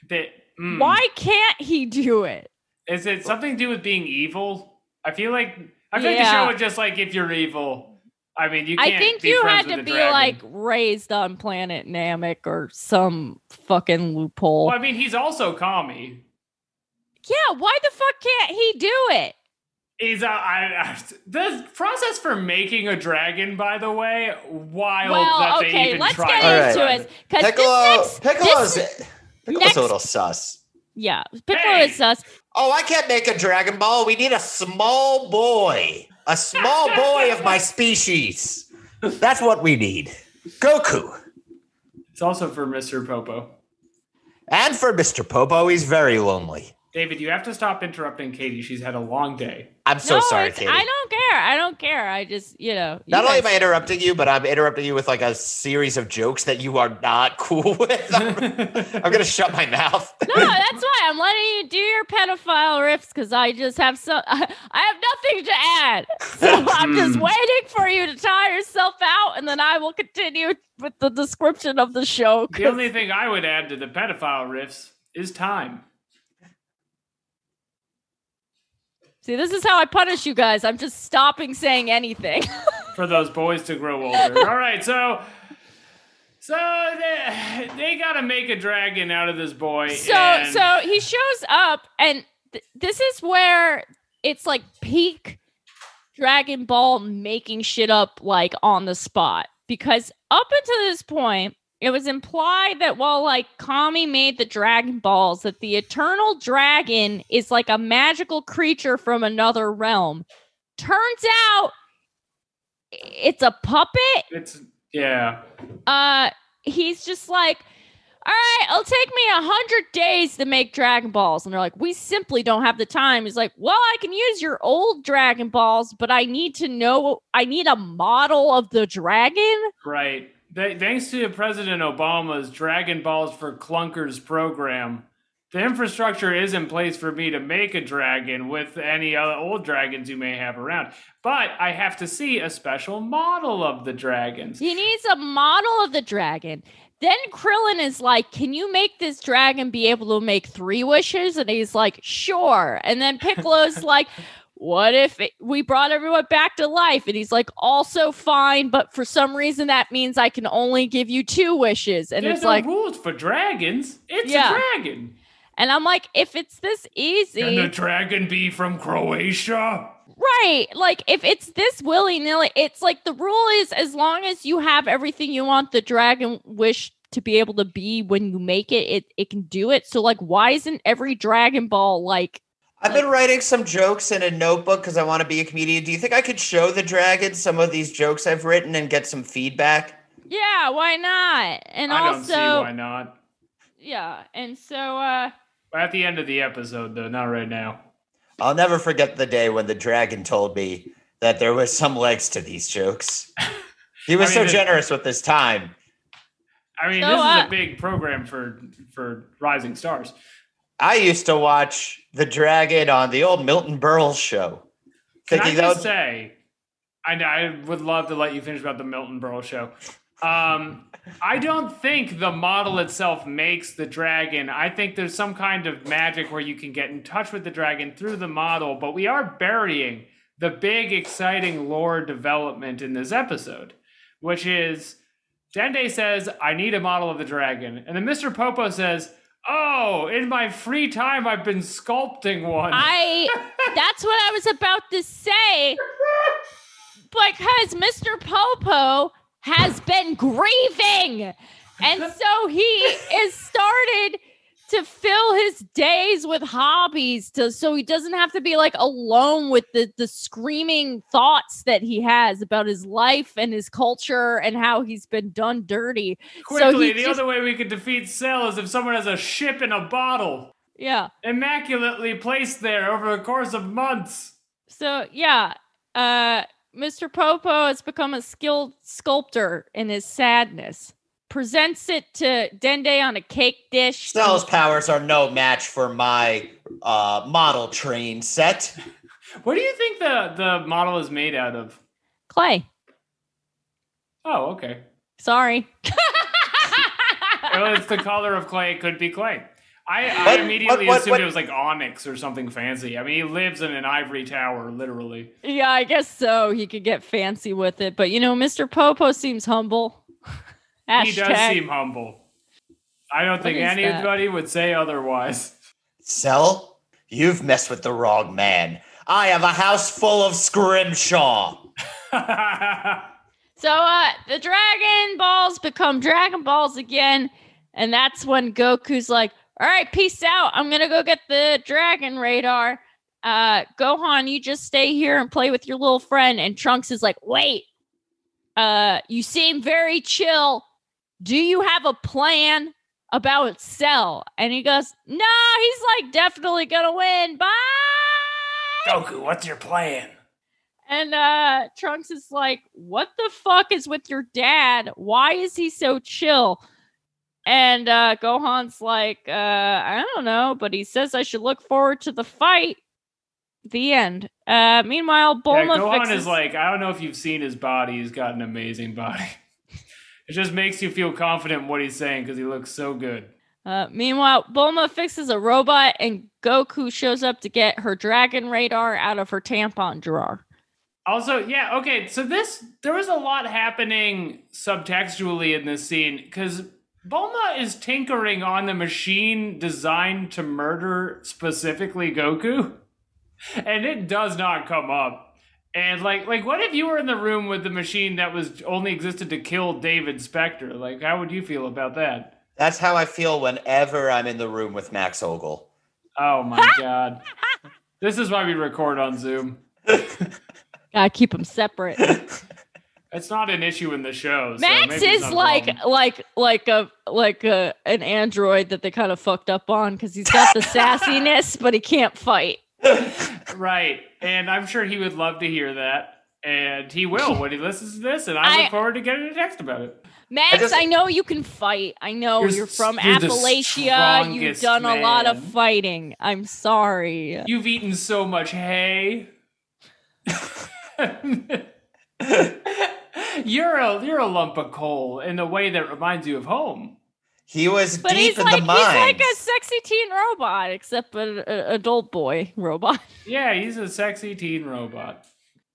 That, mm. Why can't he do it? Is it something to do with being evil? I feel like I feel like the show was just like if you're evil. I mean, you can't. I think be you had to be dragon. like raised on planet Namek or some fucking loophole. Well, I mean, he's also Kami. yeah, why the fuck can't he do it? Is He's uh, I, I, the process for making a dragon, by the way, wild well, that they okay, even let's tried. get into right. it because Piccolo, this next, Piccolo's, this- Piccolo's next- a little sus. yeah, Piccolo Hey! is sus. Oh, I can't make a Dragon Ball. We need a small boy, a small boy of my species. That's what we need. Goku. It's also for Mr. Popo. And for Mr. Popo, he's very lonely. David, you have to stop interrupting Katie. She's had a long day. I'm so no, sorry, Katie. I don't care. I don't care. I just, you know. you Not only am I interrupting you, but I'm interrupting you with like a series of jokes that you are not cool with. I'm, I'm gonna shut my mouth. No, that's why I'm letting you do your pedophile riffs because I just have so I, I have nothing to add. So I'm just waiting for you to tire yourself out, and then I will continue with the description of the show. The only thing I would add to the pedophile riffs is time. See, this is how I punish you guys. I'm just stopping saying anything. for those boys to grow older. All right, so so they, they got to make a dragon out of this boy. so and- so he shows up, and th- this is where it's like peak Dragon Ball making shit up like on the spot because up until this point. It was implied that while like Kami made the Dragon Balls, that the Eternal Dragon is like a magical creature from another realm. Turns out it's a puppet it's yeah. uh he's just like all right it'll take me a hundred days to make dragon balls and they're like we simply don't have the time he's like well i can use your old dragon balls but i need to know i need a model of the dragon Right. Th- thanks to President Obama's Dragon Balls for Clunkers program, the infrastructure is in place for me to make a dragon with any other old dragons you may have around. But I have to see a special model of the dragons. he needs a model of the dragon then krillin is like can you make this dragon be able to make three wishes and he's like sure and then piccolo's like what if it, we brought everyone back to life? And he's like, also fine, but for some reason that means I can only give you two wishes. And There's it's no like, rules for dragons. It's Yeah. a dragon. and I'm like, if it's this easy, Can the dragon be from Croatia? right? Like, if it's this willy nilly, it's like the rule is as long as you have everything you want the dragon wish to be able to be when you make it, it it can do it. So like, why isn't every Dragon Ball like? I've been writing some jokes in a notebook because I want to be a comedian. Do you think I could show the dragon some of these jokes I've written and get some feedback? Yeah, why not? And I don't see also, why not. yeah, and so uh At the end of the episode, though, not right now. I'll never forget the day when the dragon told me that there was some legs to these jokes. He was I so mean, it- generous with his time. I mean, So, this uh, is a big program for for rising stars. I used to watch the dragon on the old Milton Berle show. Can I just was- say, I, I would love to let you finish about the Milton Berle show. Um, I don't think the model itself makes the dragon. I think there's some kind of magic where you can get in touch with the dragon through the model, but we are burying the big, exciting lore development in this episode, which is Dende says, I need a model of the dragon. And then Mr. Popo says, Oh, in my free time, I've been sculpting one. I that's what I was about to say. Because Mr. Popo has been grieving. And so he is started to fill his days with hobbies to so he doesn't have to be like alone with the the screaming thoughts that he has about his life and his culture and how he's been done dirty. Quickly, he the just- other way we could defeat Cell is if someone has a ship in a bottle, Yeah. immaculately placed there over the course of months. So yeah, uh, Mr. Popo has become a skilled sculptor in his sadness. Presents it to Dende on a cake dish. Cell's powers are no match for my uh, model train set. What do you think the, the model is made out of? Clay. Oh, okay. Sorry. well, it's the color of clay. It could be clay. I, I immediately what- what- assumed what- it was like onyx or something fancy. I mean, he lives in an ivory tower, literally. yeah, I guess so. He could get fancy with it, but you know, Mr. Popo seems humble. He does seem humble. I don't think is that? anybody would say otherwise. Cell, you've messed with the wrong man. I have a house full of scrimshaw. So uh the Dragon Balls become Dragon Balls again, and that's when Goku's like, "All right, peace out. I'm gonna go get the Dragon Radar. Uh, Gohan, you just stay here and play with your little friend." And Trunks is like, "Wait, uh, you seem very chill. Do you have a plan?" about Cell. And he goes, No, he's like definitely gonna win. Bye. Goku, what's your plan? And uh Trunks is like, What the fuck is with your dad? Why is he so chill? And uh Gohan's like, uh, I don't know, but he says I should look forward to the fight. The end. Uh meanwhile, Yeah, Bulma Gohan fixes- is like, I don't know if you've seen his body. He's got an amazing body. it just makes you feel confident in what he's saying because he looks so good. Uh, meanwhile, Bulma fixes a robot and Goku shows up to get her dragon radar out of her tampon drawer. Also, yeah, okay, so this there was a lot happening subtextually in this scene because Bulma is tinkering on the machine designed to murder specifically Goku, and it does not come up. And like, like, what if you were in the room with the machine that was only existed to kill David Spector? Like, how would you feel about that? That's how I feel whenever I'm in the room with Max Ogle. Oh my god, this is why we record on Zoom. Gotta keep them separate. It's not an issue in the show. so Max maybe it's is not a like problem. like like a like a an android that they kind of fucked up on because he's got the sassiness, but he can't fight. Right. And I'm sure he would love to hear that. And he will when he listens to this. And I, I- look forward to getting a text about it. Max, I, just- I know you can fight. I know You're you're, from you're Appalachia. You've strongest done a lot of fighting. I'm sorry. You've eaten so much hay. you're a you're a lump of coal in a way that reminds you of home. He was But deep he's in like the mind. he's like a sexy teen robot, except an adult boy robot. Yeah, he's a sexy teen robot.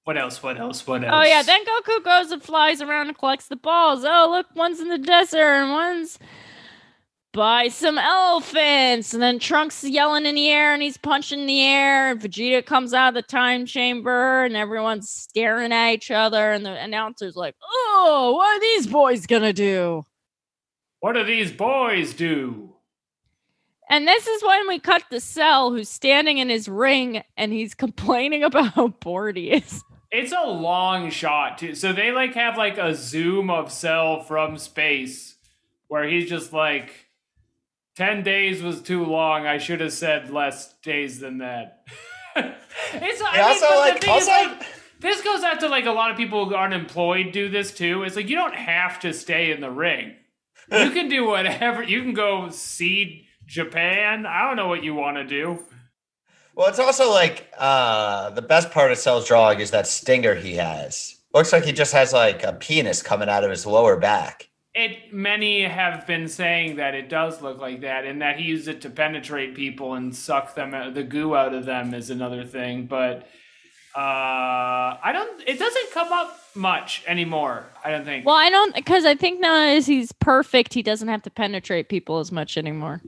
What else? What else? What else? Oh yeah, then Goku goes and flies around and collects the balls. Oh look, one's in the desert and one's by some elephants. And then Trunks is yelling in the air and he's punching the air. And Vegeta comes out of the time chamber and everyone's staring at each other. And the announcer's like, "Oh, what are these boys gonna do?" What do these boys do? And this is when we cut the Cell, who's standing in his ring and he's complaining about how bored he is. It's a long shot too. So they like have like a zoom of Cell from space where he's just like 10 days was too long. I should have said less days than that. it's I Yeah, mean, also, but the like- thing also- is, like this goes out to like a lot of people who aren't employed do this too. It's like you don't have to stay in the ring. You can do whatever. You can go see Japan. I don't know what you want to do. Well, it's also like uh, the best part of Cell's drawing is that stinger he has. Looks like he just has like a penis coming out of his lower back. It many have been saying that it does look like that, and that he used it to penetrate people and suck them the goo out of them is another thing. But uh, I don't. It doesn't come up much anymore. I don't think. Well, I don't because I think now as he's perfect, he doesn't have to penetrate people as much anymore.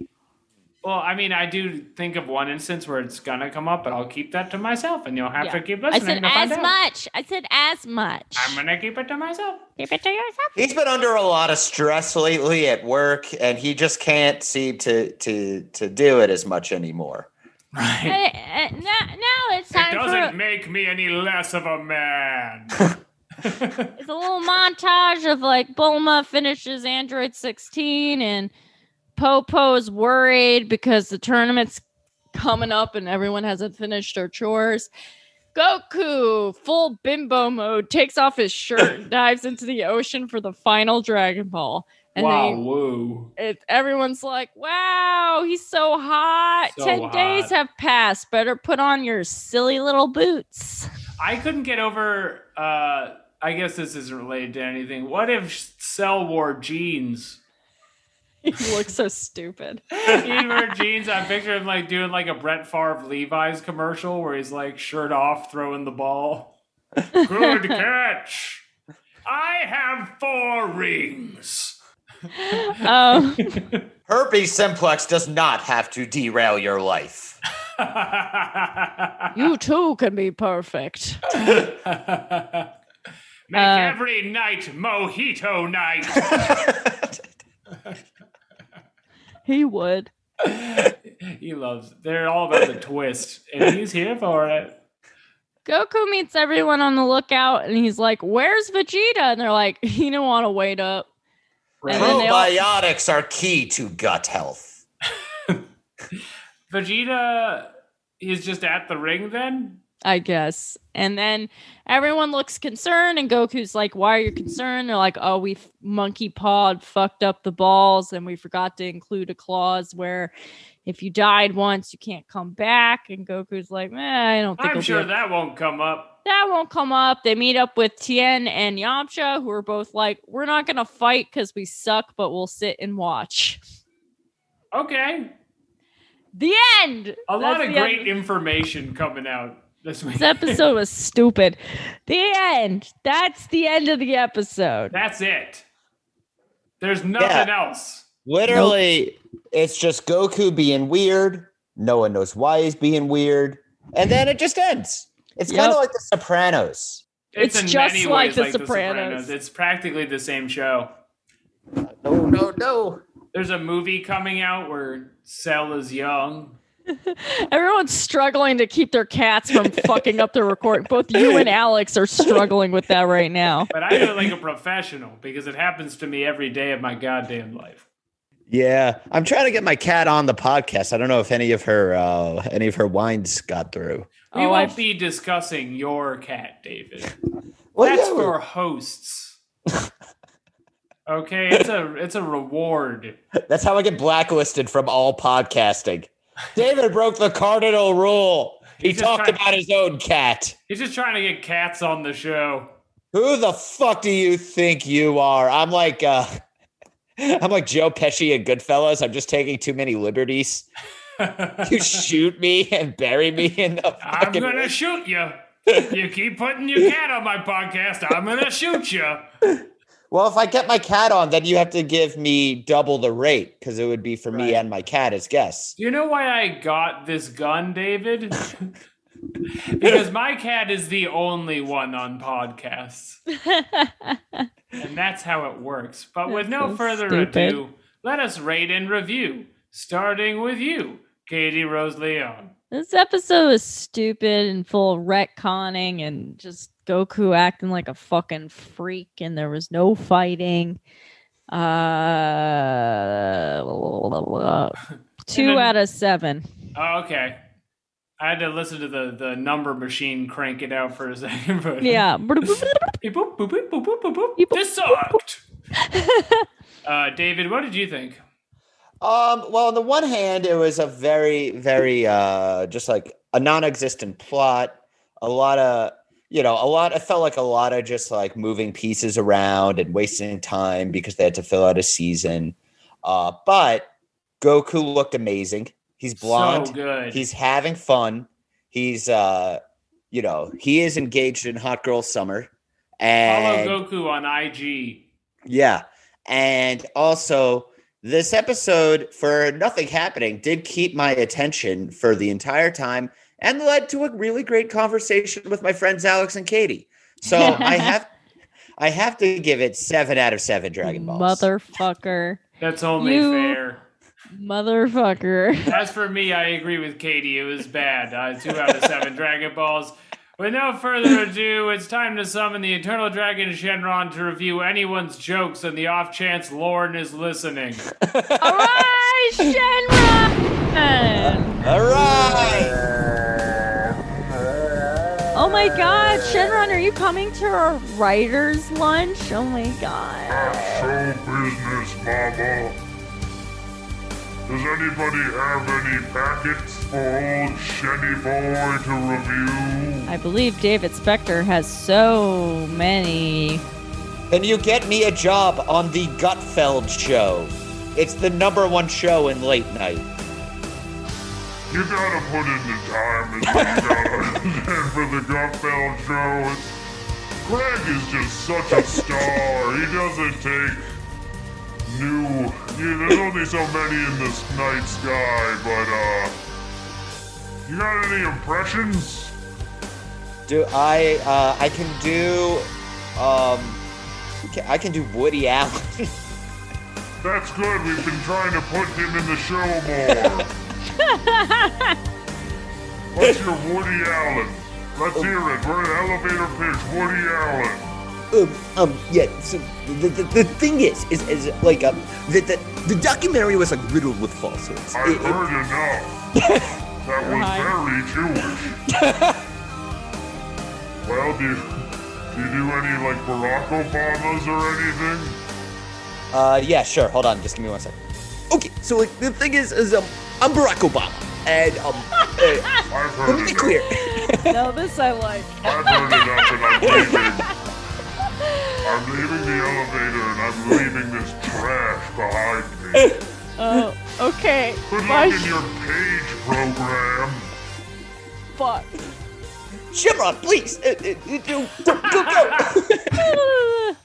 Well, I mean, I do think of one instance where it's gonna come up, but I'll keep that to myself, and you'll have Yeah. to keep I listening said to find as out. much. I said as much. I'm gonna keep it to myself. Keep it to yourself. He's been under a lot of stress lately at work, and he just can't seem to to to do it as much anymore. Right. Uh, uh, now, now it's It time doesn't for make me any less of a man. it's a little montage of like Bulma finishes Android 16 and Popo's worried because the tournament's coming up and everyone hasn't finished their chores. Goku, full bimbo mode, takes off his shirt and dives into the ocean for the final Dragon Ball. And wow, they, woo. it, everyone's like, wow, he's so hot. So 10 days have passed. Better put on your silly little boots. I couldn't get over. Uh, I guess this isn't related to anything. What if Cell wore jeans? he looks so stupid. he wore jeans. I picture him like doing like a Brett Favre Levi's commercial where he's like shirt off, throwing the ball. Good catch. I have four rings. Um, Herpes simplex does not have to derail your life. you too can be perfect. Make Uh, every night mojito night. He would. he loves. They're all about the twist, and he's here for it. Goku meets everyone on the lookout and he's like, Where's Vegeta? And they're like, He didn't want to wait up. And then they all- Probiotics are key to gut health. Vegeta is just at the ring then? I guess. And then everyone looks concerned, and Goku's like, Why are you concerned? They're like, Oh, we monkey pawed fucked up the balls, and we forgot to include a clause where if you died once, you can't come back. And Goku's like, eh, I don't think I'm sure a- that won't come up. that won't come up. They meet up with Tien and Yamcha, who are both like, We're not going to fight because we suck, but we'll sit and watch. Okay. The end. A lot That's of great end. information coming out this week. This episode was stupid. The end. That's the end of the episode. That's it. There's nothing Yeah. else. Literally, it's just Goku being weird. No one knows why he's being weird. And then it just ends. It's kind of like The Sopranos. It's in just many like ways The like Sopranos. It's practically the same show. No, no, no. There's a movie coming out where Cell is young. Everyone's struggling to keep their cats from fucking up the record. Both you and Alex are struggling with that right now. But I do it like a professional because it happens to me every day of my goddamn life. Yeah, I'm trying to get my cat on the podcast. I don't know if any of her uh, any of her wines got through. We Oh, won't I've- be discussing your cat, David. Well, That's yeah, for hosts. Okay, it's a it's a reward. That's how I get blacklisted from all podcasting. David broke the cardinal rule. He He's talked about his own cat. He's just trying to get cats on the show. Who the fuck do you think you are? I'm like uh I'm like Joe Pesci in Goodfellas. I'm just taking too many liberties. You shoot me and bury me in the I'm gonna shoot you. You keep putting your cat on my podcast. I'm gonna shoot you. Well, if I get my cat on, then you have to give me double the rate because it would be for me and my cat as guests. Do you know why I got this gun, David? because my cat is the only one on podcasts. and that's how it works. But with no so further stupid. ado, let us rate and review, starting with you, Katie Rose Leon. This episode is stupid and full of retconning and just Goku acting like a fucking freak and there was no fighting. Uh, two then- out of seven. Oh, okay. I had to listen to the, the number machine crank it out for a second, but Yeah. This sucked. uh, David, what did you think? Um, well, on the one hand, it was a very, very uh just like a non-existent plot, a lot of you know, a lot it felt like a lot of just like moving pieces around and wasting time because they had to fill out a season. Uh, but Goku looked amazing. He's blonde. So. He's having fun. He's uh you know, he is engaged in hot girl summer. And Follow Goku on IG. yeah. And also, this episode, for nothing happening, did keep my attention for the entire time and led to a really great conversation with my friends Alex and Katie. So I have I have to give it seven out of seven Dragon Balls. Motherfucker. That's only You- fair. Motherfucker. As for me, I agree with Katie. It was bad. Uh, two out of seven Dragon Balls. With no further ado, it's time to summon the Eternal Dragon Shenron to review anyone's jokes on the off chance Lorne is listening. All right, Shenron. All right. Oh my god, Shenron, are you coming to our writer's lunch? Oh my god. Show business, mama. Does anybody have any packets for old Shenny Boy to review? I believe David Spector has so many. Can you get me a job on the Gutfeld show? It's the number one show in late night. You gotta put in the time and you gotta and for the Gutfeld show. It's, Greg is just such a star. He doesn't take new. Yeah, there's only so many in this night sky, but uh, you got any impressions? Do I? Uh, I can do. Um, I can do Woody Allen. That's good. We've been trying to put him in the show more. What's your Woody Allen? Let's hear it. We're an elevator pitch. Woody Allen. um, um, yeah. So the, the, the thing is, is, is like, um, the, the the documentary was like riddled with falsehoods. I've It- it- heard enough. that was very Jewish. well, do you, do you do any like Barack Obamas or anything? Uh, yeah, sure. Hold on, just give me one second. Okay, so like the thing is, is um, I'm Barack Obama, and um, uh, I've let me be clear. no, this I like. I've heard enough and I'm leaving. I'm leaving the elevator and I'm leaving this trash behind me. Oh, okay. Good My luck in your page program. fuck. Shenron, please, uh, uh, uh, go, go, go.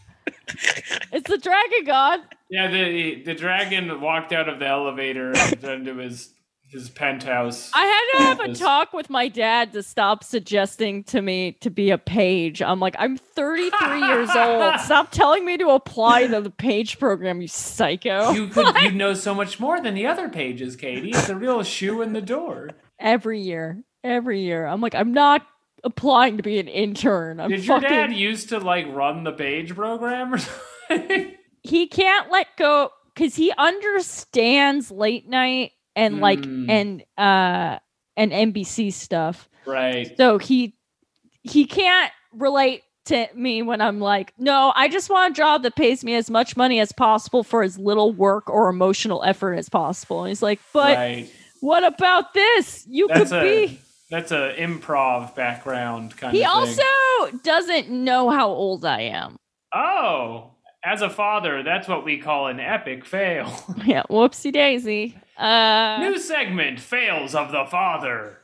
it's the dragon god. Yeah, the the dragon walked out of the elevator and into his his penthouse. I had to have a talk with my dad to stop suggesting to me to be a page. I'm like, I'm 33 years old. Stop telling me to apply to the page program, you psycho. You could you know so much more than the other pages, Katie. It's a real shoe in the door. every year, every year. I'm like, I'm not applying to be an intern. I'm Did your fucking. dad used to like run the page program or something? He can't let go because he understands late night and like Mm. and uh and NBC stuff. right. So he he can't relate to me when I'm like, no, I just want a job that pays me as much money as possible for as little work or emotional effort as possible. And he's like, but right. what about this? You That's could a be. that's a improv background kind He of thing. also doesn't know how old I am. Oh, as a father, that's what we call an epic fail. Yeah, whoopsie daisy. Uh, New segment: fails of the father.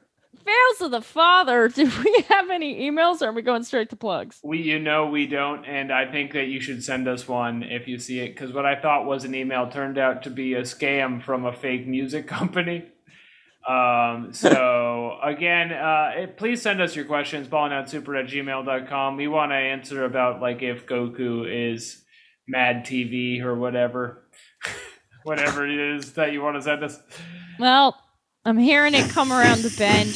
fails of the father. Do we have any emails or are we going straight to plugs? We, you know, we don't, and I think that you should send us one if you see it, because what I thought was an email turned out to be a scam from a fake music company. Um, so again, uh, it- please send us your questions, ballingoutsuper at gmail.com. We want to answer about like if Goku is Mad TV or whatever, whatever it is that you want to send us. Well, I'm hearing it come around the bend.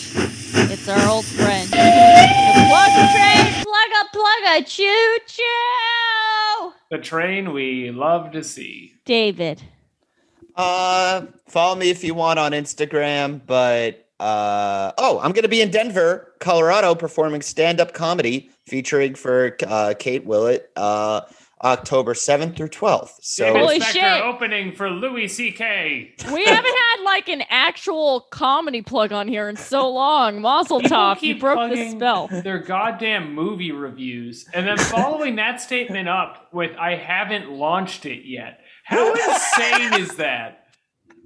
It's our old friend. Plug a train, plug a plug a choo choo. The train we love to see. David. Uh, follow me if you want on Instagram. But uh, oh, I'm gonna be in Denver, Colorado, performing stand-up comedy featuring for uh, Kate Willett, uh, October 7th through 12th. So Holy Spector shit. opening for Louis C.K. We haven't had like an actual comedy plug on here in so long. Mazel People tov, you broke the spell. Their goddamn movie reviews, and then following that statement up with "I haven't launched it yet." How insane is that?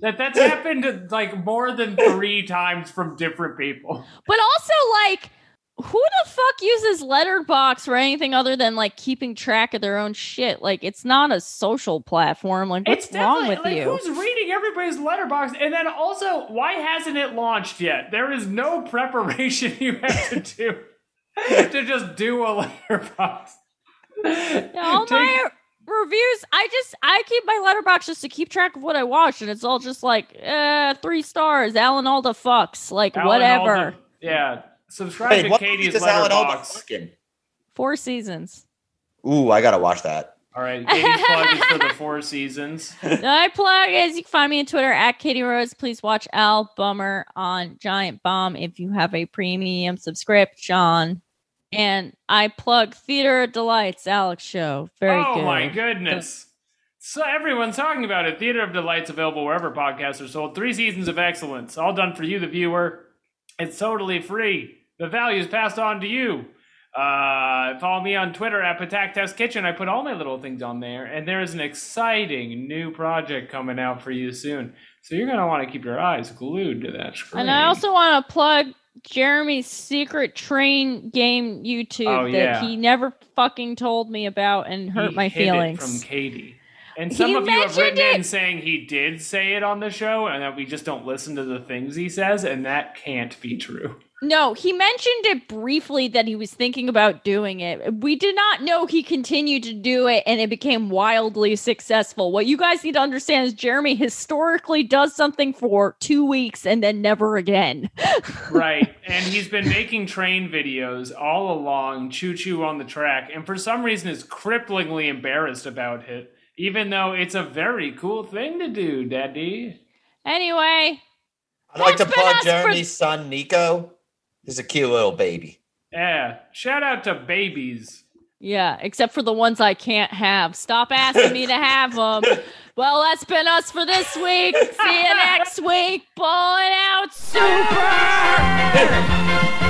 That that's happened like more than three times from different people. But also, like, who the fuck uses Letterboxd for anything other than like keeping track of their own shit? Like, it's not a social platform. Like, what's it's wrong with like, you? Who's reading everybody's Letterboxd? And then also, why hasn't it launched yet? There is no preparation you have to do to just do a Letterboxd. all Take- my reviews, I just I keep my Letterboxd just to keep track of what I watch and it's all just like uh three stars, Alan Alda fucks, like Alan whatever. Alda- yeah. Subscribe Wait, to what Katie's does Alan Alda Letterboxd. fucking- Four seasons. Ooh, I gotta watch that. All right, Katie's plug is for the four seasons. My plug is you can find me on Twitter at Katie Rose. Please watch Al Bummer on Giant Bomb if you have a premium subscription. And I plug Theater of Delights, Alex Show. Very oh good. my goodness. So everyone's talking about it. Theater of Delights available wherever podcasts are sold. Three seasons of excellence, all done for you, the viewer. It's totally free. The value is passed on to you. Uh, follow me on Twitter at Patak Test Kitchen. I put all my little things on there, and there is an exciting new project coming out for you soon. So you're gonna want to keep your eyes glued to that screen. And I also want to plug Jeremy's secret train game YouTube Oh, that yeah. he never fucking told me about and hurt He my it feelings. from Katie. And He some of you have written in saying he did say it on the show and that we just don't listen to the things he says, and that can't be true. No, he mentioned it briefly that he was thinking about doing it. We did not know he continued to do it and it became wildly successful. What you guys need to understand is Jeremy historically does something for two weeks and then never again. right. And he's been making train videos all along, choo choo on the track, and for some reason is cripplingly embarrassed about it, even though it's a very cool thing to do, Daddy. Anyway, I'd like to That's plug us for- Jeremy's son, Nico. He's a cute little baby. Yeah. Shout out to babies. yeah, except for the ones I can't have. Stop asking me to have them. Well, that's been us for this week. See you next week. Balling Out Super.